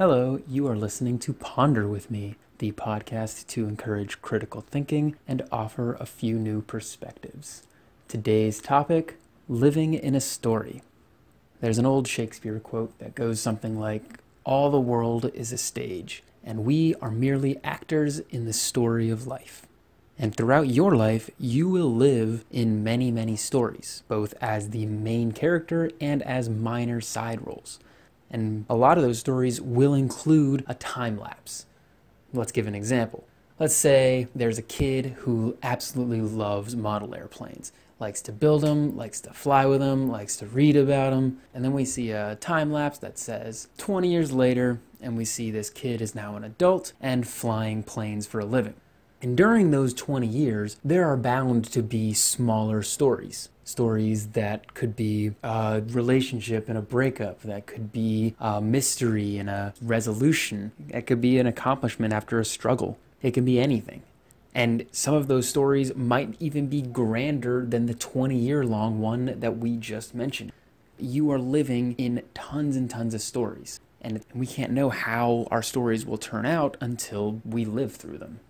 Hello, you are listening to Ponder with Me, the podcast to encourage critical thinking and offer a few new perspectives. Today's topic living in a story. There's an old Shakespeare quote that goes something like All the world is a stage, and we are merely actors in the story of life. And throughout your life, you will live in many, many stories, both as the main character and as minor side roles. And a lot of those stories will include a time lapse. Let's give an example. Let's say there's a kid who absolutely loves model airplanes, likes to build them, likes to fly with them, likes to read about them. And then we see a time lapse that says 20 years later, and we see this kid is now an adult and flying planes for a living. And during those 20 years, there are bound to be smaller stories. Stories that could be a relationship and a breakup, that could be a mystery and a resolution, that could be an accomplishment after a struggle. It can be anything. And some of those stories might even be grander than the 20 year long one that we just mentioned. You are living in tons and tons of stories, and we can't know how our stories will turn out until we live through them.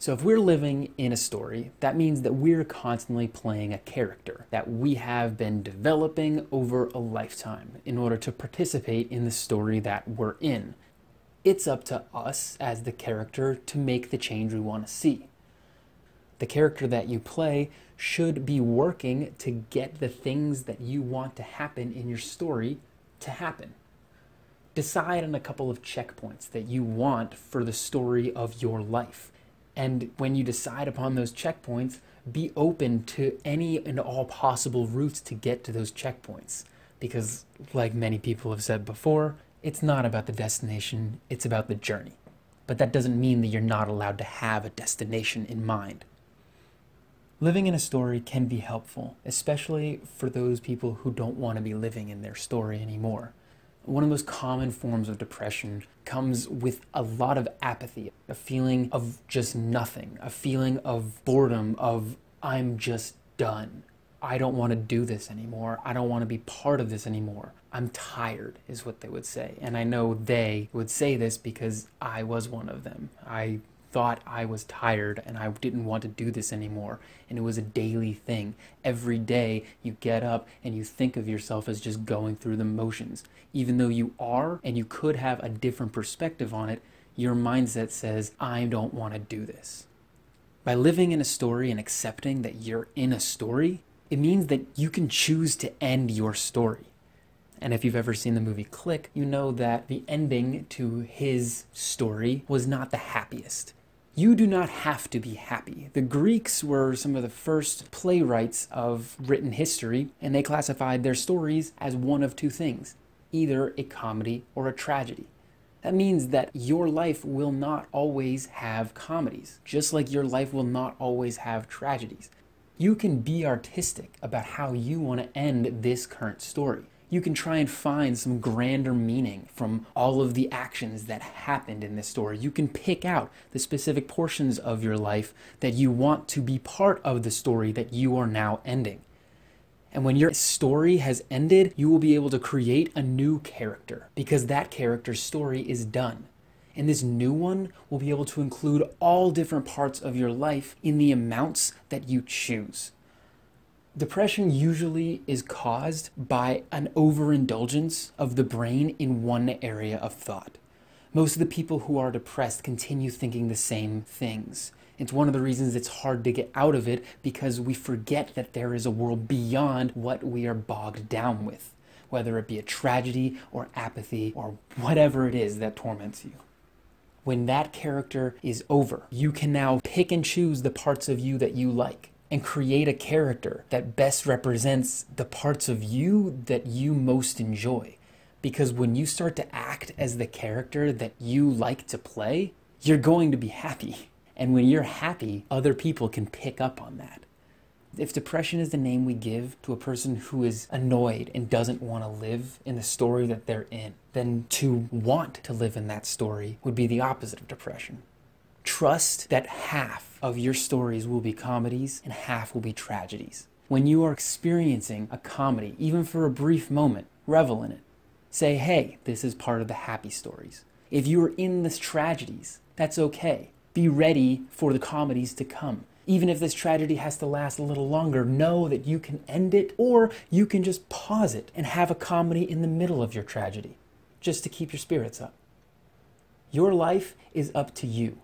So, if we're living in a story, that means that we're constantly playing a character that we have been developing over a lifetime in order to participate in the story that we're in. It's up to us as the character to make the change we want to see. The character that you play should be working to get the things that you want to happen in your story to happen. Decide on a couple of checkpoints that you want for the story of your life and when you decide upon those checkpoints, be open to any and all possible routes to get to those checkpoints. Because, like many people have said before, it's not about the destination, it's about the journey. But that doesn't mean that you're not allowed to have a destination in mind. Living in a story can be helpful, especially for those people who don't want to be living in their story anymore one of the most common forms of depression comes with a lot of apathy, a feeling of just nothing, a feeling of boredom, of I'm just done. I don't want to do this anymore. I don't want to be part of this anymore. I'm tired, is what they would say. And I know they would say this because I was one of them. I thought I was tired and I didn't want to do this anymore. And it was a daily thing. Every day you get up and you think of yourself as just going through the motions. Even though you are and you could have a different perspective on it, your mindset says, I don't want to do this. By living in a story and accepting that you're in a story, it means that you can choose to end your story. And if you've ever seen the movie Click, you know that the ending to his story was not the happiest. You do not have to be happy. The Greeks were some of the first playwrights of written history, and they classified their stories as one of two things either a comedy or a tragedy. That means that your life will not always have comedies, just like your life will not always have tragedies. You can be artistic about how you want to end this current story you can try and find some grander meaning from all of the actions that happened in this story. You can pick out the specific portions of your life that you want to be part of the story that you are now ending. And when your story has ended, you will be able to create a new character because that character's story is done. And this new one will be able to include all different parts of your life in the amounts that you choose. Depression usually is caused by an overindulgence of the brain in one area of thought. Most of the people who are depressed continue thinking the same things. It's one of the reasons it's hard to get out of it because we forget that there is a world beyond what we are bogged down with, whether it be a tragedy or apathy or whatever it is that torments you. When that character is over, you can now pick and choose the parts of you that you like and create a character that best represents the parts of you that you most enjoy. Because when you start to act as the character that you like to play, you're going to be happy. And when you're happy, other people can pick up on that. If depression is the name we give to a person who is annoyed and doesn't want to live in the story that they're in, then to want to live in that story would be the opposite of depression. Trust that half of your stories will be comedies and half will be tragedies. When you are experiencing a comedy, even for a brief moment, revel in it. Say, hey, this is part of the happy stories. If you're in the tragedies, that's okay. Be ready for the comedies to come. Even if this tragedy has to last a little longer, know that you can end it or you can just pause it and have a comedy in the middle of your tragedy just to keep your spirits up. Your life is up to you.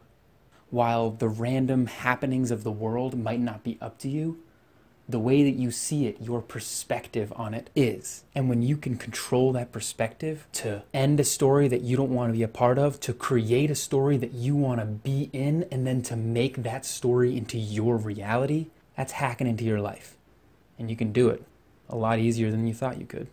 While the random happenings of the world might not be up to you, the way that you see it, your perspective on it is. And when you can control that perspective to end a story that you don't want to be a part of, to create a story that you want to be in, and then to make that story into your reality, that's hacking into your life. And you can do it a lot easier than you thought you could.